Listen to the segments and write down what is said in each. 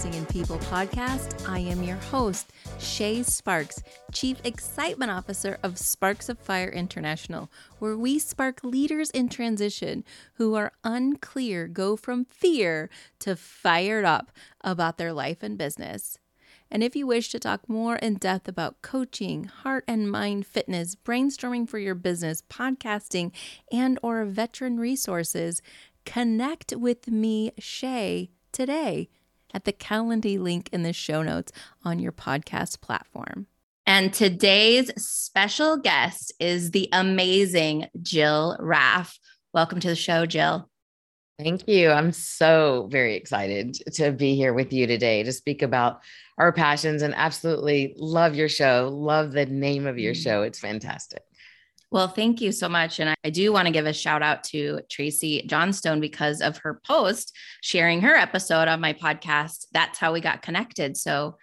Investing in People podcast. I am your host, Shay Sparks, Chief Excitement Officer of Sparks of Fire International, where we spark leaders in transition who are unclear, go from fear to fired up about their life and business. And if you wish to talk more in depth about coaching, heart and mind fitness, brainstorming for your business, podcasting, and or veteran resources, connect with me, Shay, today at the Calendly link in the show notes on your podcast platform. And today's special guest is the amazing Jill Raff. Welcome to the show, Jill. Thank you. I'm so very excited to be here with you today to speak about our passions and absolutely love your show. Love the name of your mm. show. It's fantastic. Well, thank you so much. And I do want to give a shout out to Tracy Johnstone because of her post sharing her episode on my podcast. That's how we got connected. So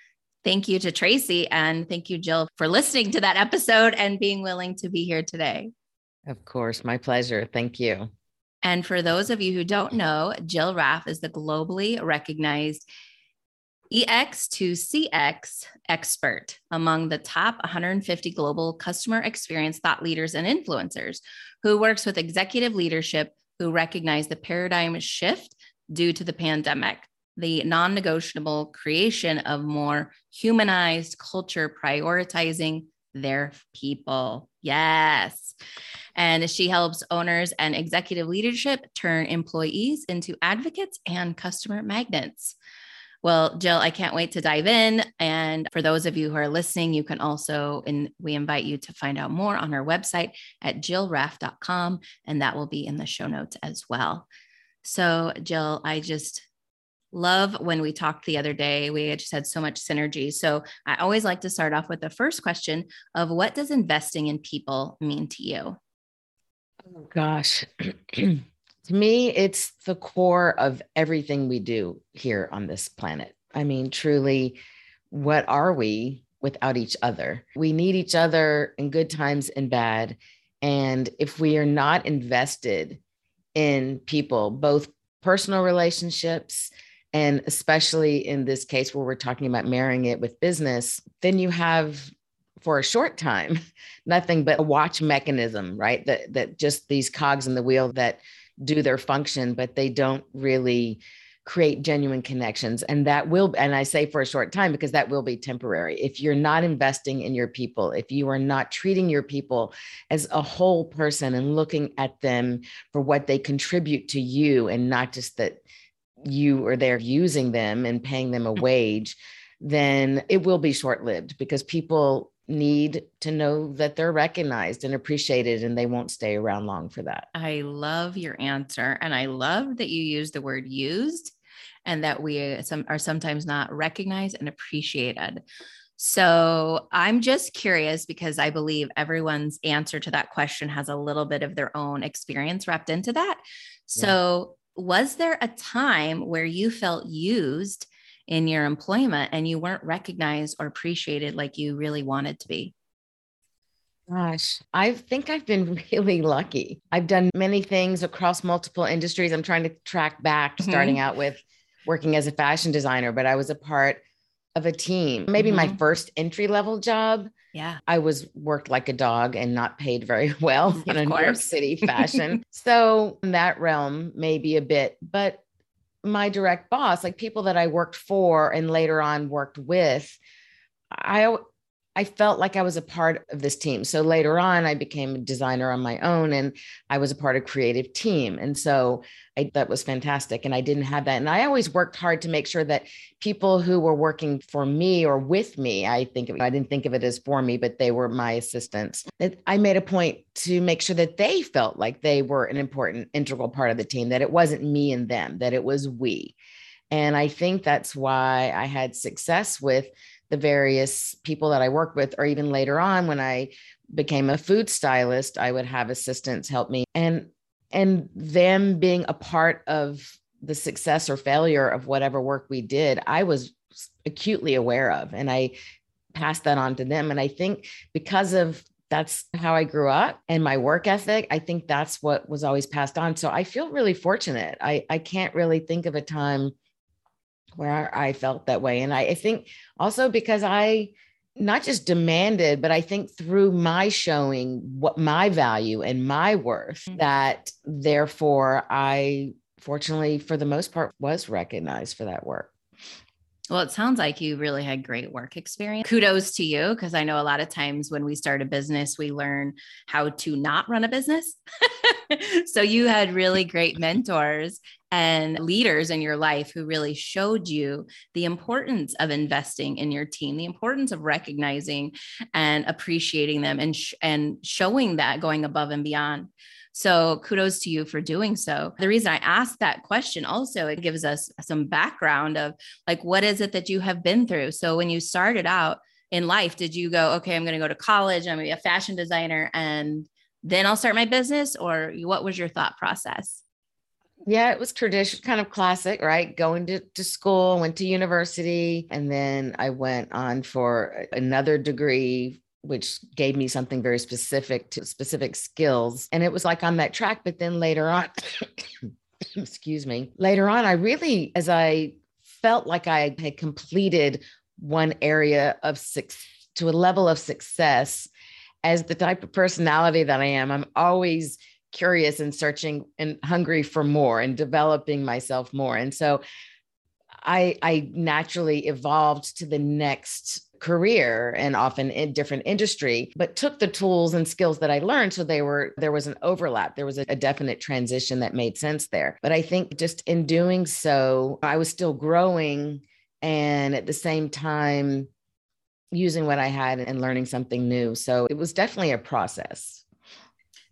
thank you to Tracy and thank you, Jill, for listening to that episode and being willing to be here today. Of course, my pleasure. Thank you. And for those of you who don't know, Jill Raff is the globally recognized EX to CX expert among the top 150 global customer experience thought leaders and influencers who works with executive leadership who recognize the paradigm shift due to the pandemic, the non negotiable creation of more humanized culture prioritizing their people. Yes. And she helps owners and executive leadership turn employees into advocates and customer magnets. Well, Jill, I can't wait to dive in. And for those of you who are listening, you can also, and we invite you to find out more on our website at jillraff.com, and that will be in the show notes as well. So, Jill, I just love when we talked the other day. We just had so much synergy. So, I always like to start off with the first question of what does investing in people mean to you? Oh, gosh. to me, it's the core of everything we do here on this planet. I mean, truly, what are we without each other? We need each other in good times and bad. And if we are not invested in people, both personal relationships, and especially in this case where we're talking about marrying it with business, then you have for a short time nothing but a watch mechanism, right? That that just these cogs in the wheel that do their function, but they don't really create genuine connections. And that will, and I say for a short time because that will be temporary. If you're not investing in your people, if you are not treating your people as a whole person and looking at them for what they contribute to you and not just that you are there using them and paying them a mm. wage, then it will be short lived because people need to know that they're recognized and appreciated and they won't stay around long for that. I love your answer and I love that you use the word used and that we uh, some are sometimes not recognized and appreciated. So, I'm just curious because I believe everyone's answer to that question has a little bit of their own experience wrapped into that. So, yeah. was there a time where you felt used in your employment and you weren't recognized or appreciated like you really wanted to be? Gosh, I think I've been really lucky. I've done many things across multiple industries. I'm trying to track back, mm-hmm. starting out with working as a fashion designer, but I was a part of a team. Maybe mm-hmm. my first entry level job. Yeah. I was worked like a dog and not paid very well in a New York City fashion. so in that realm, maybe a bit, but my direct boss, like people that I worked for and later on worked with, I I felt like I was a part of this team. So later on, I became a designer on my own and I was a part of creative team. And so I, that was fantastic. And I didn't have that. And I always worked hard to make sure that people who were working for me or with me, I think I didn't think of it as for me, but they were my assistants. I made a point to make sure that they felt like they were an important, integral part of the team, that it wasn't me and them, that it was we. And I think that's why I had success with the various people that I worked with, or even later on when I became a food stylist, I would have assistants help me. And and them being a part of the success or failure of whatever work we did, I was acutely aware of. And I passed that on to them. And I think because of that's how I grew up and my work ethic. I think that's what was always passed on. So I feel really fortunate. I, I can't really think of a time where I felt that way. And I, I think also because I not just demanded, but I think through my showing what my value and my worth, mm-hmm. that therefore I fortunately, for the most part, was recognized for that work. Well, it sounds like you really had great work experience. Kudos to you, because I know a lot of times when we start a business, we learn how to not run a business. so you had really great mentors and leaders in your life who really showed you the importance of investing in your team, the importance of recognizing and appreciating them and, sh- and showing that going above and beyond. So kudos to you for doing so. The reason I asked that question also, it gives us some background of like, what is it that you have been through? So when you started out in life, did you go, okay, I'm going to go to college, I'm going to be a fashion designer, and then I'll start my business? Or what was your thought process? Yeah, it was tradition, kind of classic, right? Going to, to school, went to university, and then I went on for another degree which gave me something very specific to specific skills. And it was like on that track. But then later on, excuse me, later on, I really, as I felt like I had completed one area of six to a level of success, as the type of personality that I am, I'm always curious and searching and hungry for more and developing myself more. And so I, I naturally evolved to the next career and often in different industry but took the tools and skills that i learned so they were there was an overlap. There was a, a, definite transition that made sense there. But i think just in doing so i was still growing and at the same time using what i had and learning something new. So it was definitely a process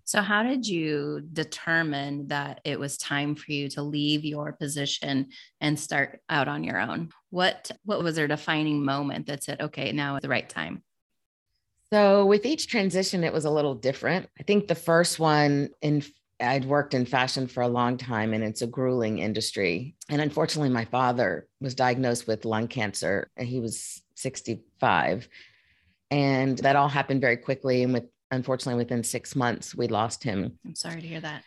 so, how did you determine that it was time for you to leave your position and start out on your own? What what was their defining moment that said, "Okay, now is the right time"? So, with each transition, it was a little different. I think the first one in I'd worked in fashion for a long time and it's a grueling industry. And unfortunately, my father was diagnosed with lung cancer and he was 65. And that all happened very quickly. And with unfortunately, within six months, we lost him. I'm sorry to hear that.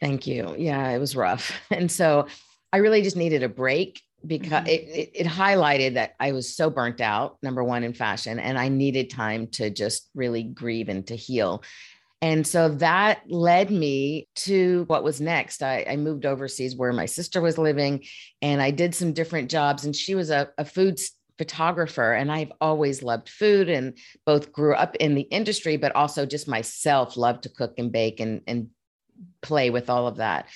Thank you. Yeah, it was rough. And so I really just needed a break because mm-hmm. it, it, it, highlighted that I was so burnt out, number one, in fashion, and I needed time to just really grieve and to heal. And so that led me to what was next. I, I, moved overseas where my sister was living, and I did some different jobs. And she was a, a food photographer and I've always loved food and both grew up in the industry, but also just myself loved to cook and bake and, and play with all of that.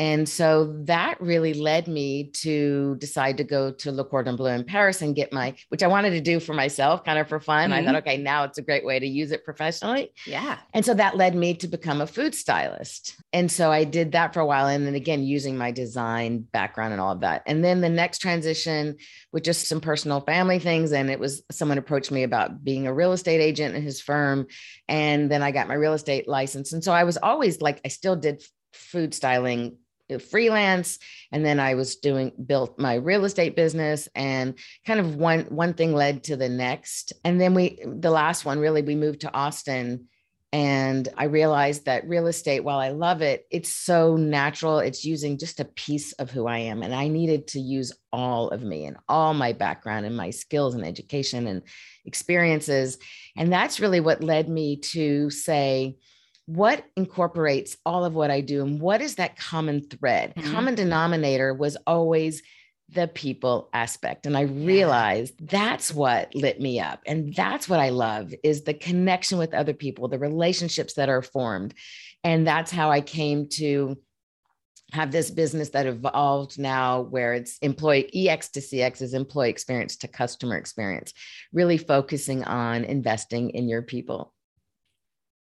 And so that really led me to decide to go to Le Cordon Bleu in Paris and get my, which I wanted to do for myself, kind of for fun. Mm-hmm. I thought, okay, now it's a great way to use it professionally. Yeah. And so that led me to become a food stylist. And so I did that for a while. And then again, using my design background and all of that. And then the next transition with just some personal family things. And it was someone approached me about being a real estate agent in his firm. And then I got my real estate license. And so I was always like, I still did food styling freelance and then i was doing built my real estate business and kind of one one thing led to the next. And then we the last one really we moved to austin and i realized that real estate while i love it it's so natural. It's using just a piece of who i am and i needed to use all of me and all my background and my skills and education and experiences. And that's really what led me to say what incorporates all of what I do and what is that common thread? Mm-hmm. Common denominator was always the people aspect. And i realized that's what lit me up. And that's what i love is the connection with other people the relationships that are formed. And that's how i came to have this business that evolved now where it's employee ex to cx is employee experience to customer experience really focusing on investing in your people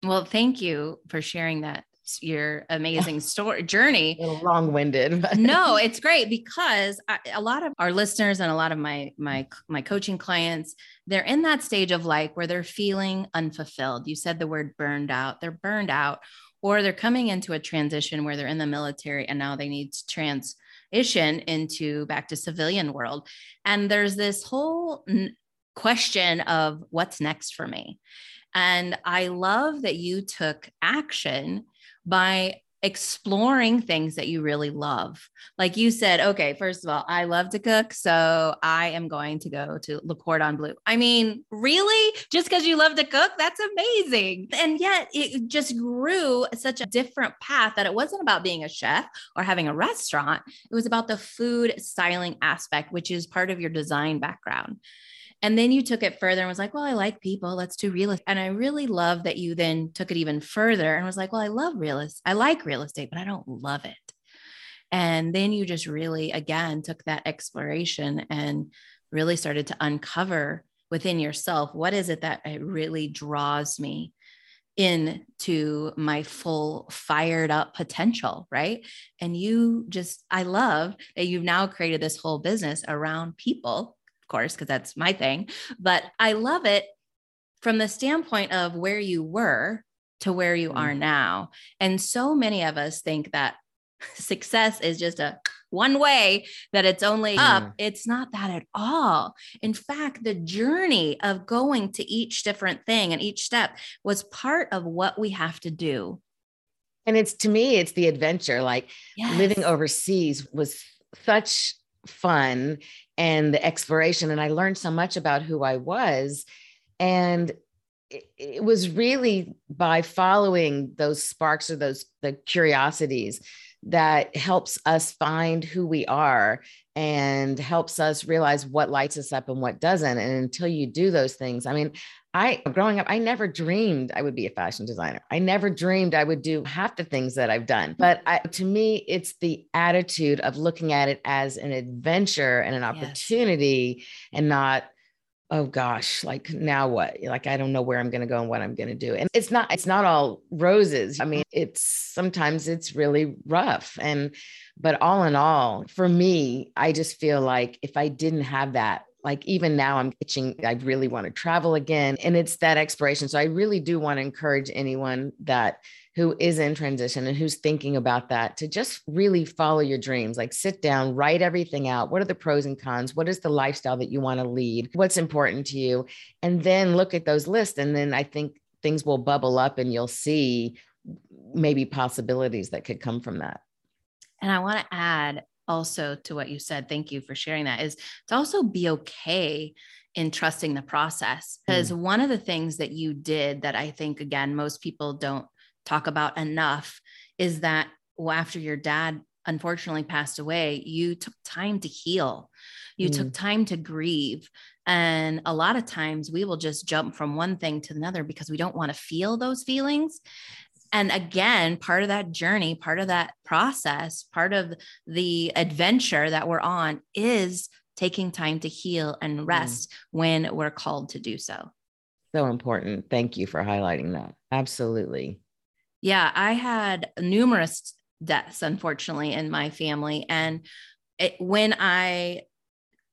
well, thank you for sharing that your amazing story journey. long-winded. no, it's great because I, a lot of our listeners and a lot of my my my coaching clients, they're in that stage of like where they're feeling unfulfilled. You said the word burned out. They're burned out or they're coming into a transition where they're in the military and now they need to transition into back to civilian world. And there's this whole question of what's next for me And I love that you took action by exploring things that you really love. Like you said, okay, first of all, I love to cook. So I am going to go to Le Cordon Bleu. I mean, really? Just because you love to cook? That's amazing. And yet it just grew such a different path that it wasn't about being a chef or having a restaurant. It was about the food styling aspect, which is part of your design background. And then you took it further and was like, well, I like people. Let's do real estate. And I really love that you then took it even further and was like, well, I love real estate. I like real estate, but I don't love it. And then you just really, again, took that exploration and really started to uncover within yourself what is it that it really draws me into my full fired up potential right and you just i love that you've now created this whole business around people course, because that's my thing. But I love it from the standpoint of where you were to where you mm-hmm. are now. And so many of us think that success is just a one way that it's only up. Mm. It's not that at all. In fact, the journey of going to each different thing and each step was part of what we have to do. And it's to me, it's the adventure. Like yes. living overseas was such fun and the exploration. And I learned so much about who I was. And it, it was really by following those sparks or those the curiosities that helps us find who we are and helps us realize what lights us up and what doesn't. And until you do those things, I mean, I growing up, I never dreamed I would be a fashion designer. I never dreamed I would do half the things that I've done. But I, to me, it's the attitude of looking at it as an adventure and an opportunity yes. and not, oh gosh, like now what? Like I don't know where I'm going to go and what I'm going to do. And it's not it's not all roses. I mean, it's sometimes it's really rough and but all in all, for me, I just feel like if I didn't have that like even now i'm itching i really want to travel again and it's that exploration. So i really do want to encourage anyone that who is in transition and who's thinking about that to just really follow your dreams like sit down write everything out. What are the pros and cons? What is the lifestyle that you want to lead? What's important to you? And then look at those lists and then i think things will bubble up and you'll see maybe possibilities that could come from that. And i want to add also to what you said thank you for sharing that is to also be okay in trusting the process because mm. one of the things that you did that i think again most people don't talk about enough is that well, after your dad unfortunately passed away you took time to heal you mm. took time to grieve and a lot of times we will just jump from one thing to another because we don't want to feel those feelings and again part of that journey part of that process part of the adventure that we're on is taking time to heal and mm. rest mm. when we're called to do so. So important. Thank you for highlighting that. Absolutely. Yeah i had numerous deaths unfortunately in my family. And it, when i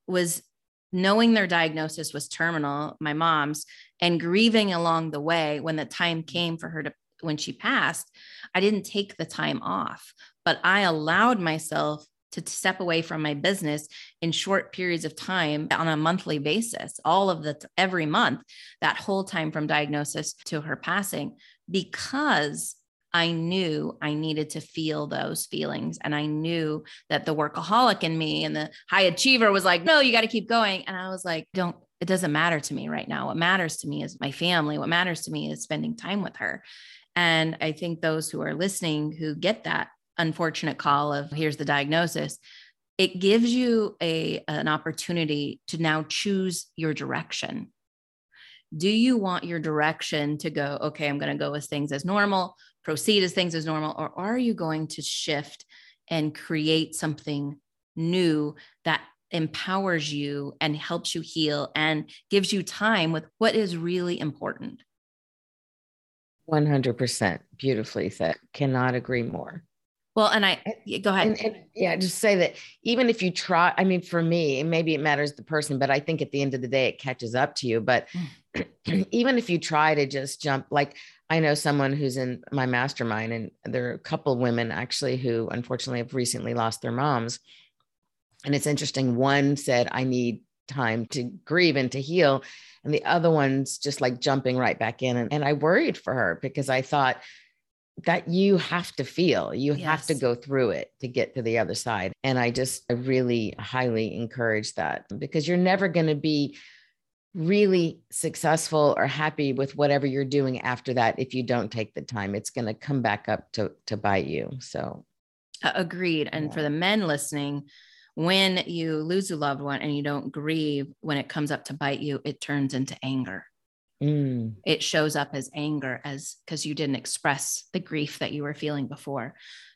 was knowing their diagnosis was terminal my mom's and grieving along the way when the time came for her to when she passed, I didn't take the time off, but I allowed myself to step away from my business in short periods of time on a monthly basis, all of the every month, that whole time from diagnosis to her passing, because I knew I needed to feel those feelings. And I knew that the workaholic in me and the high achiever was like, no, you got to keep going. And I was like, don't, it doesn't matter to me right now. What matters to me is my family. What matters to me is spending time with her. And I think those who are listening who get that unfortunate call of here's the diagnosis, it gives you a, an opportunity to now choose your direction. Do you want your direction to go, okay, I'm going to go with things as normal, proceed as things as normal, or are you going to shift and create something new that empowers you and helps you heal and gives you time with what is really important? 100% beautifully said. Cannot agree more. Well, and I go ahead. And, and, yeah, just say that even if you try, I mean, for me, maybe it matters the person, but I think at the end of the day, it catches up to you. But mm. even if you try to just jump, like I know someone who's in my mastermind, and there are a couple of women actually who unfortunately have recently lost their moms. And it's interesting. One said, I need time to grieve and to heal. And the other one's just like jumping right back in. And, and I worried for her because I thought that you have to feel, you yes. have to go through it to get to the other side. And I just I really highly encourage that because you're never going to be really successful or happy with whatever you're doing after that if you don't take the time it's going to come back up to to bite you so agreed and yeah. for the men listening when you lose a loved one and you don't grieve when it comes up to bite you it turns into anger mm. it shows up as anger as because you didn't express the grief that you were feeling before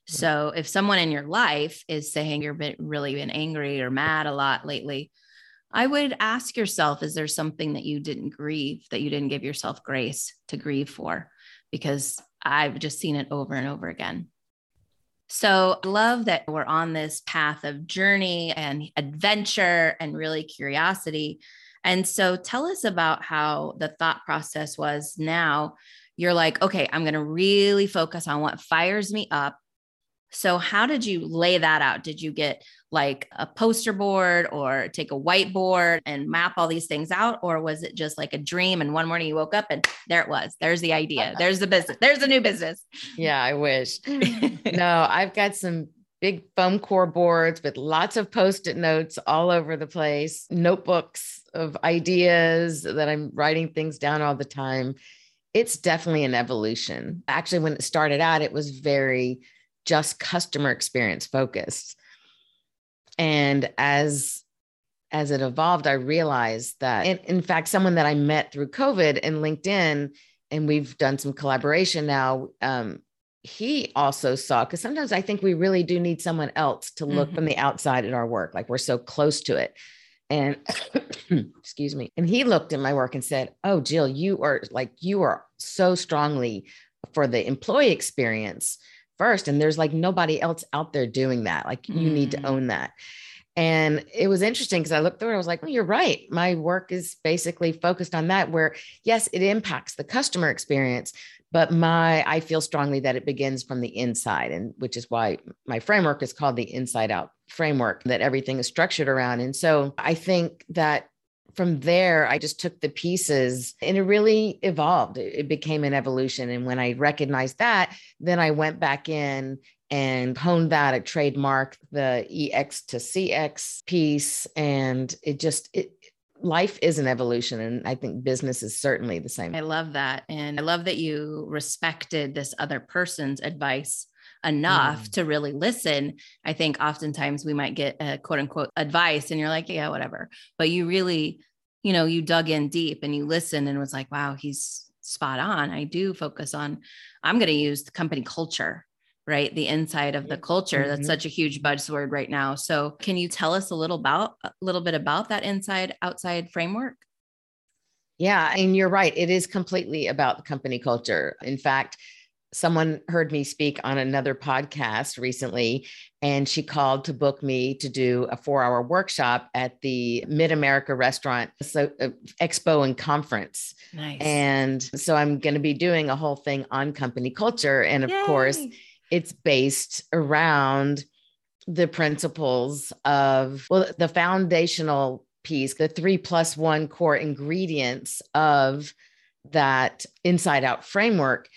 so if someone in your life is saying you're been, really been angry or mad a lot lately I would ask yourself is there something that you didn't grieve, that you didn't give yourself grace to grieve for? Because I've just seen it over and over again. So, I love that we're on this path of journey and adventure and really curiosity. And so, tell us about how the thought process was now. You're like, okay, I'm going to really focus on what fires me up so, how did you lay that out? Did you get like a poster board or take a whiteboard and map all these things out? Or was it just like a dream? And one morning you woke up and there it was. There's the idea. There's the business. There's the new business. Yeah, I wish. no, I've got some big foam core boards with lots of post it notes all over the place, notebooks of ideas that I'm writing things down all the time. It's definitely an evolution. Actually, when it started out, it was very just customer experience focused. And as as it evolved, I realized that, in, in fact, someone that I met through COVID and LinkedIn, and we've done some collaboration now. Um, he also saw because sometimes I think we really do need someone else to look mm-hmm. from the outside at our work, like we're so close to it. And excuse me. And he looked at my work and said, Oh, Jill, you are like, you are so strongly for the employee experience first and there's like nobody else out there doing that like you mm. need to mm. own that and it was interesting because I looked through it. I was like, well, you're right. My work is basically focused on that, where yes, it impacts the customer experience, but my I feel strongly that it begins from the inside, and which is why my framework is called the inside out framework that everything is structured around. And so I think that from there, I just took the pieces and it really evolved. It became an evolution. And when I recognized that, then I went back in and honed that. I trademarked the EX to CX piece. And it just, it, life is an evolution. And I think business is certainly the same. I love that. And I love that you respected this other person's advice enough mm. to really listen. I think oftentimes we might get a quote unquote advice and you're like, yeah, whatever. But you really, you know, you dug in deep and you listened and was like, wow, he's spot on. I do focus on, I'm going to use the company culture, right? The inside of the culture. Mm-hmm. That's such a huge buzzword right now. So can you tell us a little about a little bit about that inside outside framework? Yeah, and you're right. It is completely about the company culture. In fact, someone heard me speak on another podcast recently and she called to book me to do a four hour workshop at the mid america restaurant so, uh, expo and conference nice. and so i'm going to be doing a whole thing on company culture and of Yay. course it's based around the principles of well the foundational piece the three plus one core ingredients of that inside out framework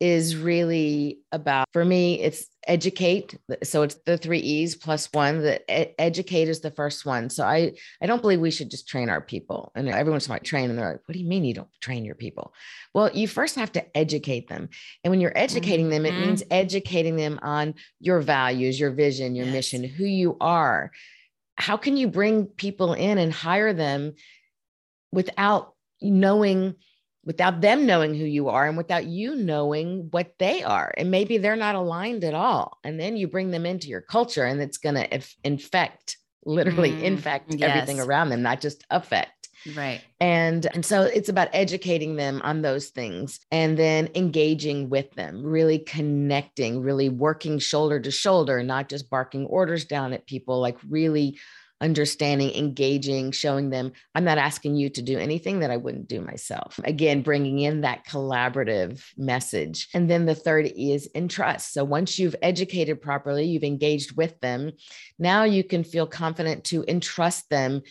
is really about for me it's educate so it's the three e's plus one that educate is the first one so i i don't believe we should just train our people and everyone's like train and they're like what do you mean you don't train your people well you first have to educate them and when you're educating mm-hmm. them it means mm-hmm. educating them on your values your vision your yes. mission who you are how can you bring people in and hire them without knowing without them knowing who you are and without you knowing what they are. And maybe they're not aligned at all. And then you bring them into your culture and it's going to infect, literally mm, infect yes. everything around them, not just affect. Right. And and so it's about educating them on those things and then engaging with them, really connecting, really working shoulder to shoulder, not just barking orders down at people, like really understanding, engaging, showing them I'm not asking you to do anything that I wouldn't do myself. Again, bringing in that collaborative message. And then the third is entrust. So once you've educated properly, you've engaged with them, now you can feel confident to entrust them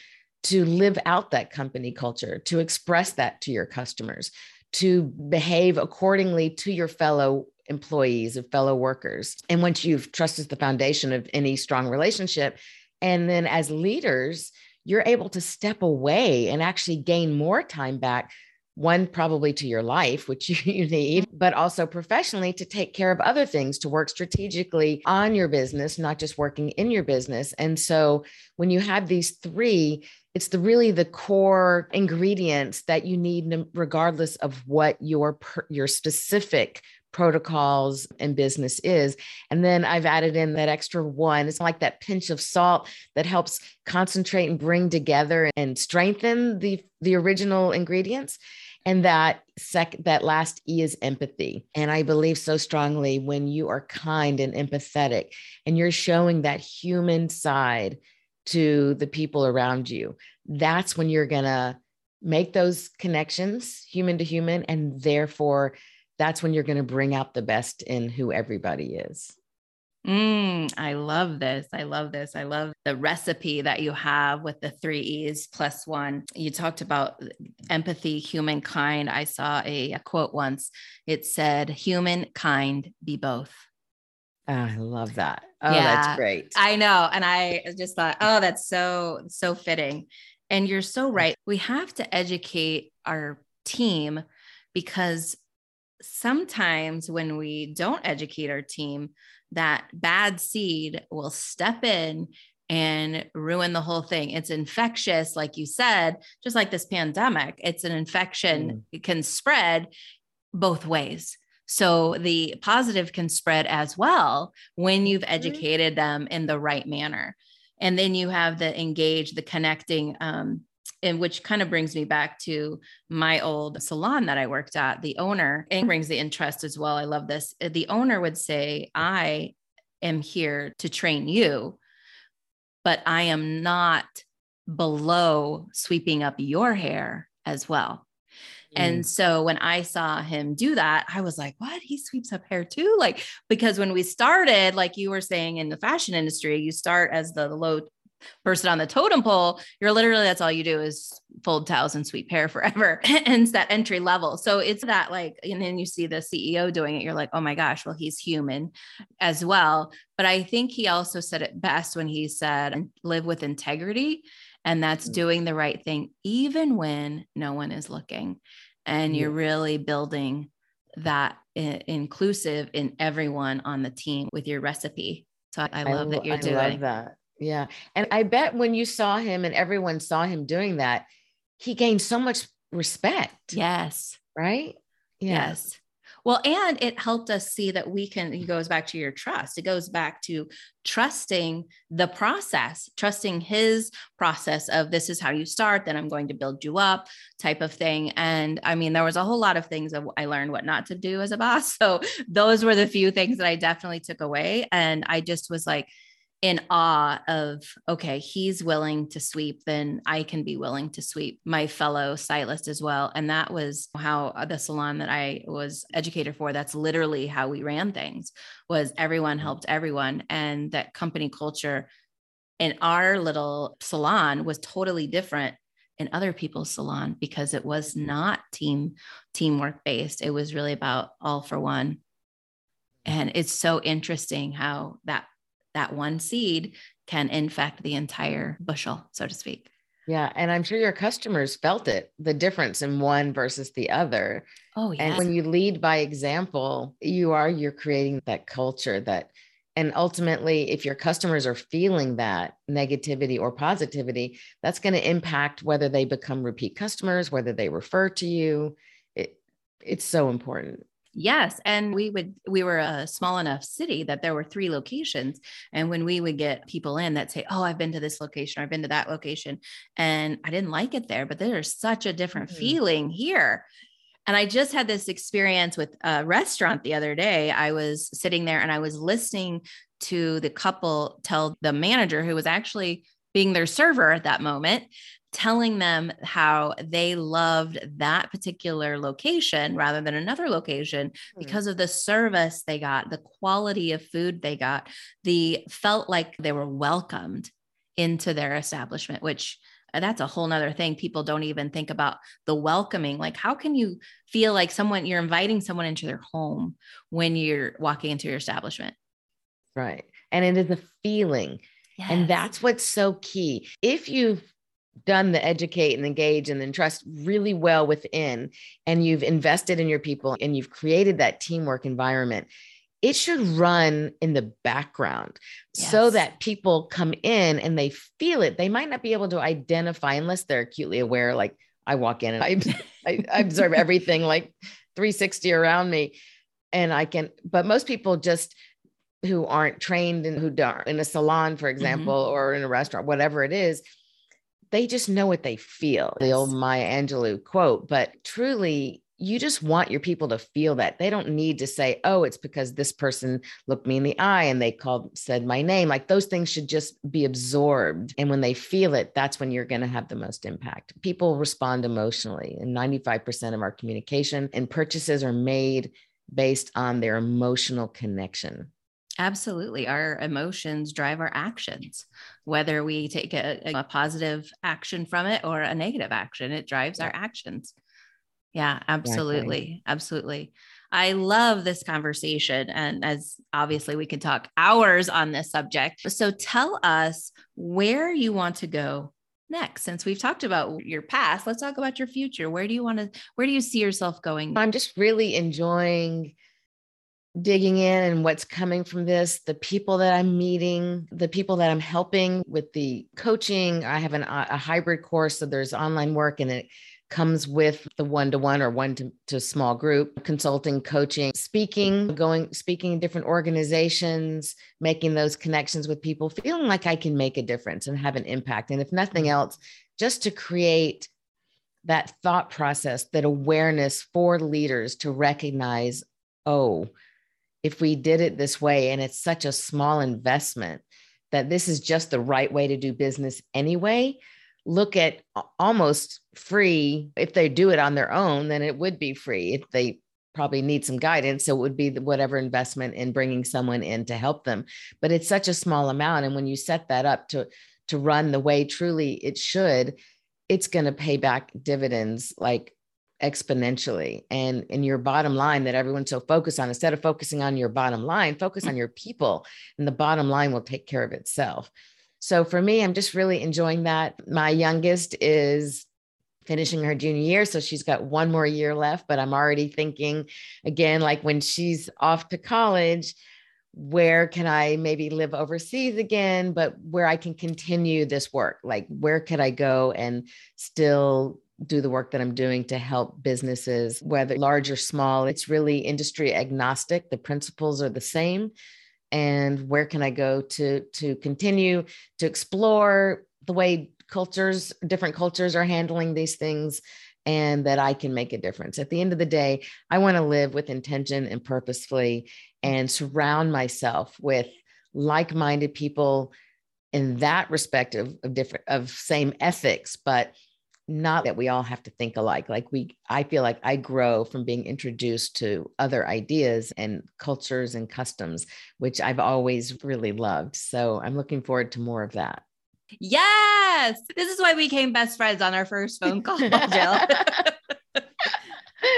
to live out that company culture, to express that to your customers, to behave accordingly to your fellow employees and fellow workers. And once you've trust is the foundation of any strong relationship. And then as leaders, you're able to step away and actually gain more time back one probably to your life which you need mm-hmm. but also professionally to take care of other things to work strategically on your business not just working in your business. And so when you have these three it's the really the core ingredients that you need regardless of what your your specific protocols and business is. And then I've added in that extra one. It's like that pinch of salt that helps concentrate and bring together and strengthen the the original ingredients. And that sec that last E is empathy. And I believe so strongly when you are kind and empathetic and you're showing that human side to the people around you, that's when you're gonna make those connections human to human and therefore that's when you're going to bring out the best in who everybody is. Mm, I love this. I love this. I love the recipe that you have with the three E's plus one. You talked about empathy, humankind. I saw a, a quote once. It said, humankind be both. Oh, I love that. Oh, yeah, that's great. I know. And I just thought, oh, that's so, so fitting. And you're so right. We have to educate our team because sometimes when we don't educate our team, that bad seed will step in and ruin the whole thing. It's infectious, like you said, just like this pandemic. It's an infection, mm. it can spread both ways. So the positive can spread as well when you've mm-hmm. educated them in the right manner. And then you have the engage, the connecting um, and which kind of brings me back to my old salon that I worked at. The owner and brings the interest as well. I love this. Uh, the owner would say, I am here to train you, but I am not below sweeping up your hair as well. Mm. And so when I saw him do that, I was like, what? He sweeps up hair too? Like, because when we started, like you were saying in the fashion industry, you start as the low person on the totem pole, you're literally that's all you do is fold towels and sweep hair forever. and it's that entry level. So it's that like, and then you see the CEO doing it, you're like, oh my gosh, well, he's human as well. But I think he also said it best when he said, live with integrity. And that's mm. doing the right thing, even when no one is looking. And you're really building that inclusive in everyone on the team with your recipe. So I, I love I, that you're doing love that. Yeah. And I bet when you saw him and everyone saw him doing that, he gained so much respect. Yes. Right? Yeah. Yes. Well, and it helped us see that we can, it goes back to your trust. It goes back to trusting the process, trusting his process of this is how you start, then I'm going to build you up type of thing. And I mean, there was a whole lot of things that I learned what not to do as a boss. So those were the few things that I definitely took away. And I just was like, in awe of okay he's willing to sweep then i can be willing to sweep my fellow stylist as well. And that was how uh, the salon that i was educated for that's literally how we ran things was everyone mm-hmm. helped everyone. And that company culture in our little salon was totally different in other people's salon because it was not team teamwork based. It was really about all for one. And it's so interesting how that that one seed can infect the entire bushel, so to speak. Yeah. And I'm sure your customers felt it, the difference in one versus the other. Oh, yeah. And when you lead by example, you are, you're creating that culture that, and ultimately, if your customers are feeling that negativity or positivity, that's going to impact whether they become repeat customers, whether they refer to you. It, it's so important. Yes. And we would, we were a small enough city that there were three locations. And when we would get people in that say, Oh, I've been to this location, or I've been to that location, and I didn't like it there, but there's such a different mm-hmm. feeling here. And I just had this experience with a restaurant the other day. I was sitting there and I was listening to the couple tell the manager who was actually being their server at that moment telling them how they loved that particular location rather than another location mm-hmm. because of the service they got, the quality of food they got, the felt like they were welcomed into their establishment, which that's a whole nother thing people don't even think about the welcoming like how can you feel like someone you're inviting someone into their home when you're walking into your establishment right and it is a feeling yes. and that's what's so key if you've done the educate and engage and then trust really well within and you've invested in your people and you've created that teamwork environment it should run in the background yes. so that people come in and they feel it. They might not be able to identify unless they're acutely aware. Like I walk in and I, I, I observe everything like 360 around me. And I can, but most people just who aren't trained and who don't in a salon, for mm-hmm. example, mm-hmm. or in a restaurant, whatever it is, they just know what they feel. The old Maya Angelou quote, but truly you just want your people to feel that. They don't need to say oh it's because this person looked me in the eye and they called said my name. Like those things should just be absorbed and when they feel it that's when you're going to have the most impact. People respond emotionally and 95% of our communication and purchases are made based on their emotional connection. Absolutely. Our emotions drive our actions, whether we take a, a, positive action from it or a negative action, it drives yeah. our actions. Yeah, absolutely. Exactly. Absolutely. I love this conversation. And as obviously we could talk hours on this subject. So tell us where you want to go next. Since we've talked about your past, let's talk about your future. Where do you want to, where do you see yourself going? I'm just really enjoying digging in and what's coming from this, the people that I'm meeting, the people that I'm helping with the coaching. I have an, a hybrid course, so there's online work and it comes with the one to one or one to small group consulting, coaching, speaking, going, speaking in different organizations, making those connections with people, feeling like I can make a difference and have an impact. And if nothing else, just to create that thought process, that awareness for leaders to recognize, oh, if we did it this way and it's such a small investment that this is just the right way to do business anyway look at almost free if they do it on their own then it would be free. If they probably need some guidance so it would be whatever investment in bringing someone in to help them. But it's such a small amount and when you set that up to to run the way truly it should it's going to pay back dividends like exponentially and in your bottom line that everyone's so focused on instead of focusing on your bottom line focus mm. on your people and the bottom line will take care of itself so for me, I'm just really enjoying that. My youngest is finishing her junior year. So she's got one more year left, but I'm already thinking again, like when she's off to college, where can I maybe live overseas again, but where I can continue this work? Like, where could I go and still do the work that I'm doing to help businesses, whether large or small? It's really industry agnostic. The principles are the same and where can i go to to continue to explore the way cultures different cultures are handling these things and that i can make a difference at the end of the day i want to live with intention and purposefully and surround myself with like-minded people in that respect of, of different of same ethics but not that we all have to think alike like we i feel like i grow from being introduced to other ideas and cultures and customs which i've always really loved. So i'm looking forward to more of that. Yes! This is why we became best friends on our first phone call jill.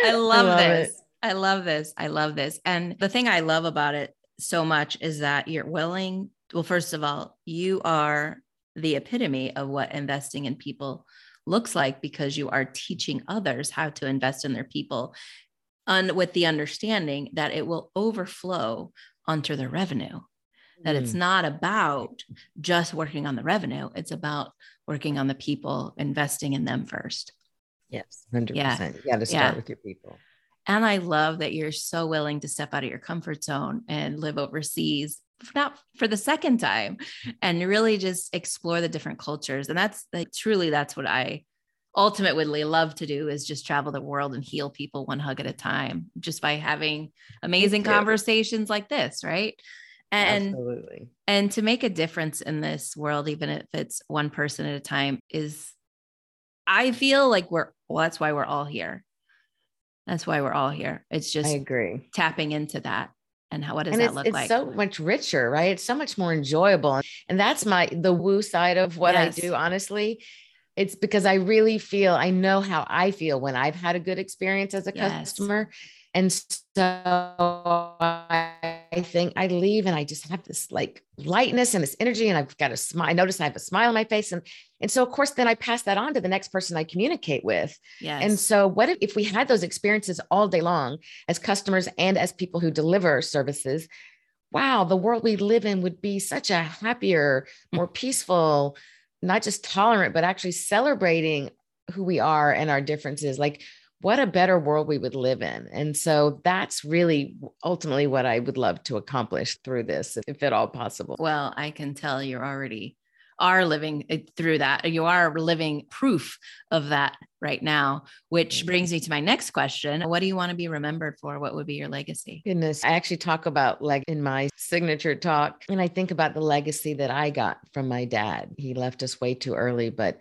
I love, I love this. It. i love this. I love this. And the thing i love about it so much is that you're willing well first of all you are the epitome of what investing in people looks like because you are teaching others how to invest in their people and with the understanding that it will overflow onto their revenue that it's mm. not about just working on the revenue it's about working on the people investing in them first yes 100% yeah. you got to start yeah. with your people and i love that you're so willing to step out of your comfort zone and live overseas not for the second time and really just explore the different cultures. And that's like truly that's what i ultimately love to do is just travel the world and heal people one hug at a time just by having amazing conversations like this right? And Absolutely. and to make a difference in this world even if it's one person at a time is i feel like we're well that's why we're all here. That's why we're all here. It's just i agree. tapping into that and how what does and that look it's like? It's so much richer, right? It's so much more enjoyable. And that's my the woo side of what yes. I do, honestly. it's because I really feel I know how I feel when I've had a good experience as a yes. customer. And so I think I leave and I just have this like lightness and this energy, and I've got a smile. I notice I have a smile on my face. And, and so, of course, then I pass that on to the next person I communicate with. Yes. And so, what if, if we had those experiences all day long as customers and as people who deliver services? Wow, the world we live in would be such a happier, more peaceful, not just tolerant, but actually celebrating who we are and our differences. Like, what a better world we would live in. And so that's really ultimately what I would love to accomplish through this, if at all possible. Well, I can tell you're already are living eh, through that. You are living proof of that right now, which brings me to my next question. What do you want to be remembered for? What would be your legacy? Goodness, I actually talk about like in my signature talk, and I think about the legacy that I got from my dad. He left us way too early, but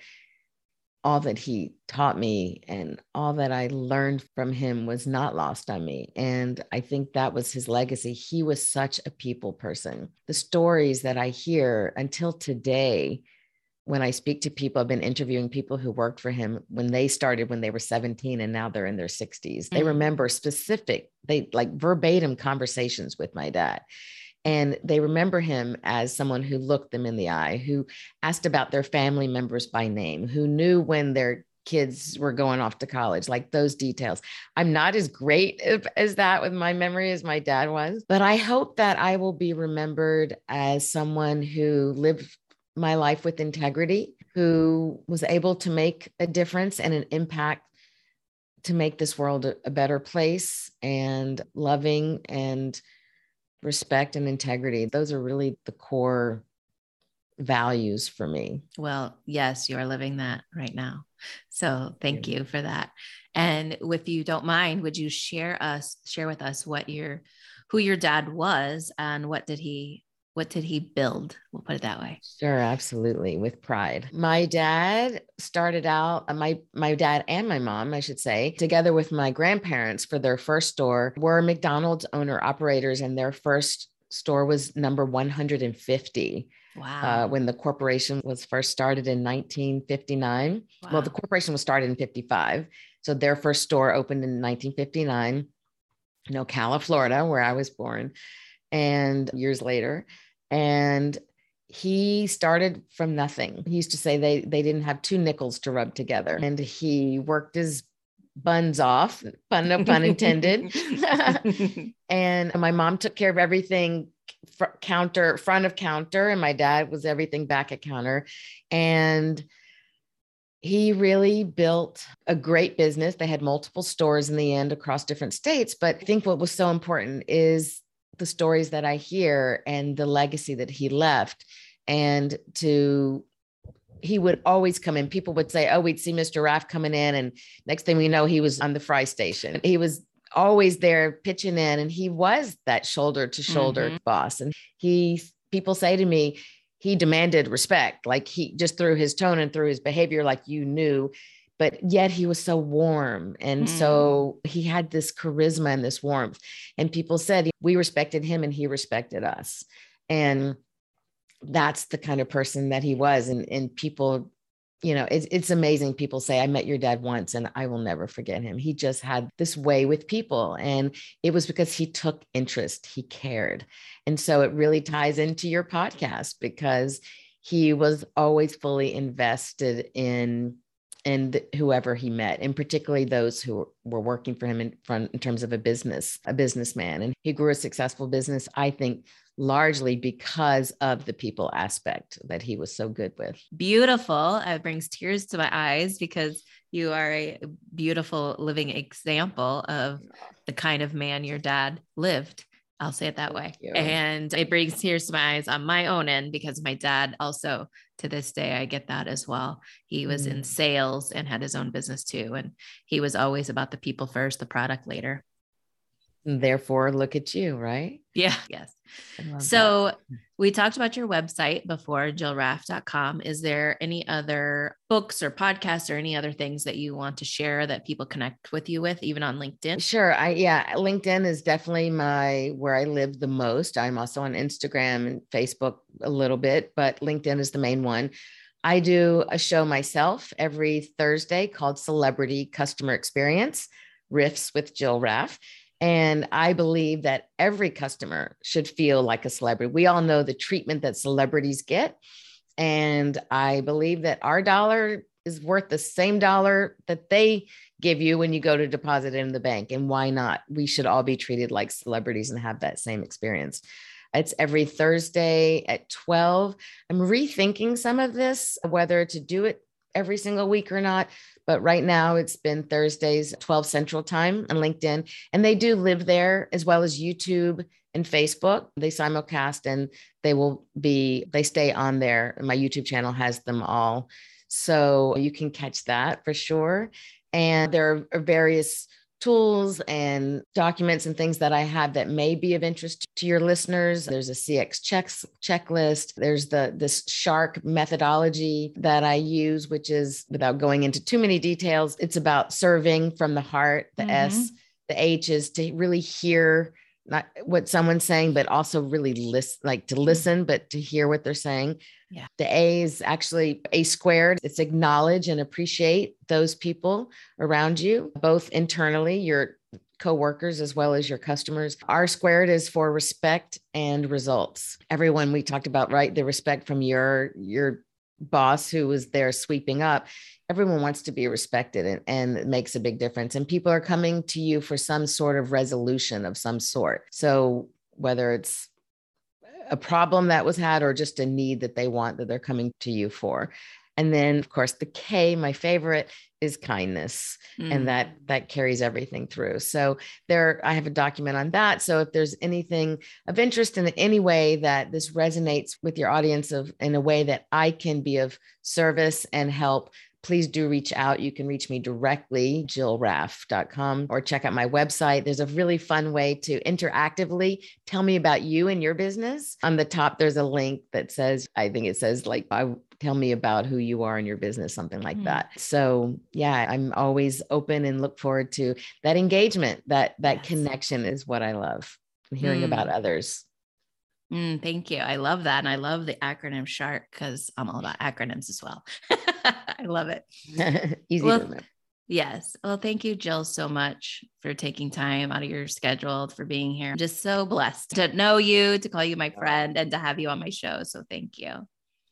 all that he taught me and all that I learned from him was not lost on me. And I think that was his legacy. He was such a people person. The stories that I hear until today, when I speak to people, I've been interviewing people who worked for him when they started when they were 17 and now they're in their 60s. Mm-hmm. They remember specific, they like verbatim conversations with my dad. And they remember him as someone who looked them in the eye, who asked about their family members by name, who knew when their kids were going off to college, like those details. I'm not as great as that with my memory as my dad was, but I hope that I will be remembered as someone who lived my life with integrity, who was able to make a difference and an impact to make this world a better place and loving and respect and integrity. Those are really the core values for me. Well, yes, you are living that right now. So thank yeah. you for that. And if you don't mind, would you share us share with us what your who your dad was and what did he what did he build? We'll put it that way. Sure, absolutely, with pride. My dad started out uh, my my dad and my mom, I should say, together with my grandparents for their first store were McDonald's owner operators and their first store was number 150. Wow. Uh, when the corporation was first started in 1959. Wow. Well, the corporation was started in 55. So their first store opened in 1959 in Ocala, Florida, where I was born and years later. And he started from nothing. He used to say they they didn't have two nickels to rub together. And he worked his buns off, pun no pun intended. and my mom took care of everything fr- counter, front of counter, and my dad was everything back at counter. And he really built a great business. They had multiple stores in the end across different states. But I think what was so important is the stories that I hear and the legacy that he left. And to he would always come in. People would say, Oh, we'd see Mr. Raff coming in. And next thing we know, he was on the fry station. He was always there pitching in, and he was that shoulder to shoulder mm-hmm. boss. And he, people say to me, he demanded respect, like he just through his tone and through his behavior, like you knew but yet he was so warm. And mm. so he had this charisma and this warmth. And people said we respected him and he respected us. And that's the kind of person that he was. And, and people, you know, it's, it's amazing. People say, I met your dad once and I will never forget him. He just had this way with people. And it was because he took interest, he cared. And so it really ties into your podcast because he was always fully invested in and whoever he met, and particularly those who were working for him in, front, in terms of a business, a businessman. And he grew a successful business, I think, largely because of the people aspect that he was so good with. Beautiful. It brings tears to my eyes because you are a beautiful living example of the kind of man your dad lived. I'll say it that way. And it brings tears to my eyes on my own end because my dad also, to this day, I get that as well. He was mm. in sales and had his own business too. And he was always about the people first, the product later. Therefore, look at you, right? Yeah. Yes. So that. we talked about your website before, jillraff.com. Is there any other books or podcasts or any other things that you want to share that people connect with you with, even on LinkedIn? Sure. I yeah, LinkedIn is definitely my where I live the most. I'm also on Instagram and Facebook a little bit, but LinkedIn is the main one. I do a show myself every Thursday called Celebrity Customer Experience Riffs with Jill Raff. And I believe that every customer should feel like a celebrity. We all know the treatment that celebrities get. And I believe that our dollar is worth the same dollar that they give you when you go to deposit in the bank. And why not? We should all be treated like celebrities and have that same experience. It's every Thursday at 12. I'm rethinking some of this, whether to do it every single week or not. But right now it's been Thursdays, 12 Central Time on LinkedIn. And they do live there as well as YouTube and Facebook. They simulcast and they will be, they stay on there. My YouTube channel has them all. So you can catch that for sure. And there are various tools and documents and things that I have that may be of interest to your listeners. There's a CX checks checklist. There's the this shark methodology that I use, which is without going into too many details, it's about serving from the heart. The mm-hmm. S, the H is to really hear not what someone's saying, but also really listen, like to mm-hmm. listen, but to hear what they're saying. Yeah. The A is actually A squared. It's acknowledge and appreciate those people around you, both internally, your coworkers as well as your customers. R squared is for respect and results. Everyone we talked about, right? The respect from your your boss who was there sweeping up everyone wants to be respected and, and it makes a big difference and people are coming to you for some sort of resolution of some sort so whether it's a problem that was had or just a need that they want that they're coming to you for and then of course the k my favorite is kindness mm. and that mm. that carries everything through so there i have a document on that so if there's anything of interest in any way that this resonates with your audience of in a way that i can be of service and help please do reach out. You can reach me directly, jillraff.com, or check out my website. There's a really fun way to interactively tell me about you and your business. On the top, there's a link that says, I think it says, like, I tell me about who you are in your business, something like mm-hmm. that. So yeah, I'm always open and look forward to that engagement. That that yes. connection is what I love. Hearing mm. about others. Mm, thank you. I love that. And I love the acronym SHARK because I'm all about acronyms as well. I love it. Easy well, to remember. Yes. Well, thank you, Jill, so much for taking time out of your schedule for being here. I'm just so blessed to know you, to call you my friend, and to have you on my show. So thank you.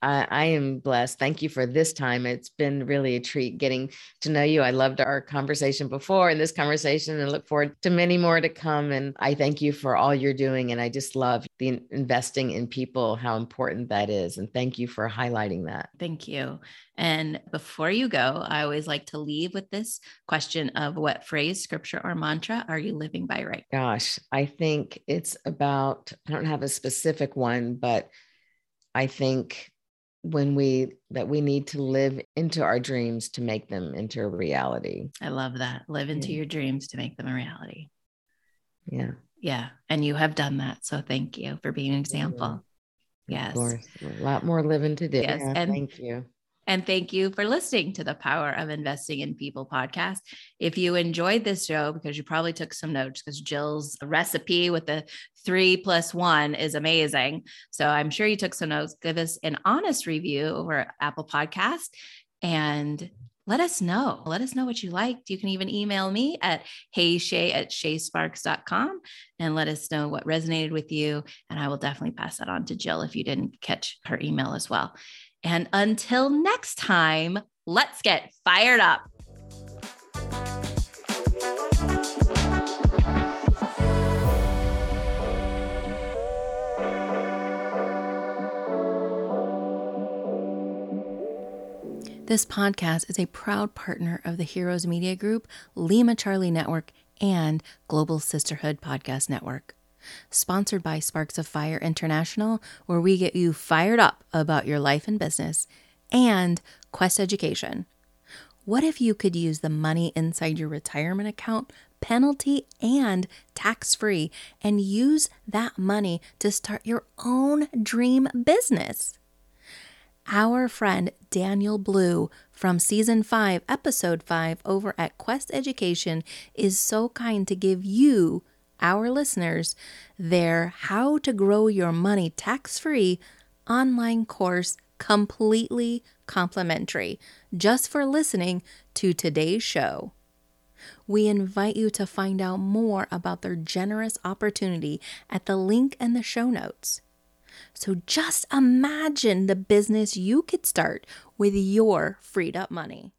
I, I, am blessed. Thank you for this time. It's been really a treat getting to know you. I loved our conversation before and this conversation and look forward to many more to come. And I thank you for all you're doing. And I just love the investing in people, how important that is. And thank you for highlighting that. Thank you. And before you go, I always like to leave with this question of what phrase, scripture, or mantra are you living by right? Gosh, I think it's about, I don't have a specific one, but I think when we that we need to live into our dreams to make them into a reality. I love that. Live into yeah. your dreams to make them a reality. Yeah. Yeah. And you have done that. So thank you for being an example. Yes. A lot more living to do. Yes. Yeah, and thank you. And thank you for listening to the Power of Investing in People podcast. If you enjoyed this show, because you probably took some notes, because Jill's recipe with the three plus one is amazing. So I'm sure you took some notes. Give us an honest review over Apple Podcast and let us know. Let us know what you liked. You can even email me at heysha at shasparks.com and let us know what resonated with you. And I will definitely pass that on to Jill if you didn't catch her email as well. And until next time, let's get fired up. This podcast is a proud partner of the Heroes Media Group, Lima Charlie Network, and Global Sisterhood Podcast Network sponsored by Sparks of Fire International, where we get you fired up about your life and business, and Quest Education. What if you could use the money inside your retirement account, penalty and tax free, and use that money to start your own dream business? Our friend Daniel Blue from season 5, episode 5 over at Quest Education is so kind to give you our listeners their How to Grow Your Money Tax Free online course completely complimentary just for listening to today's show. We invite you to find out more about their generous opportunity at the link in the show notes. So just imagine the business you could start with your freed up money.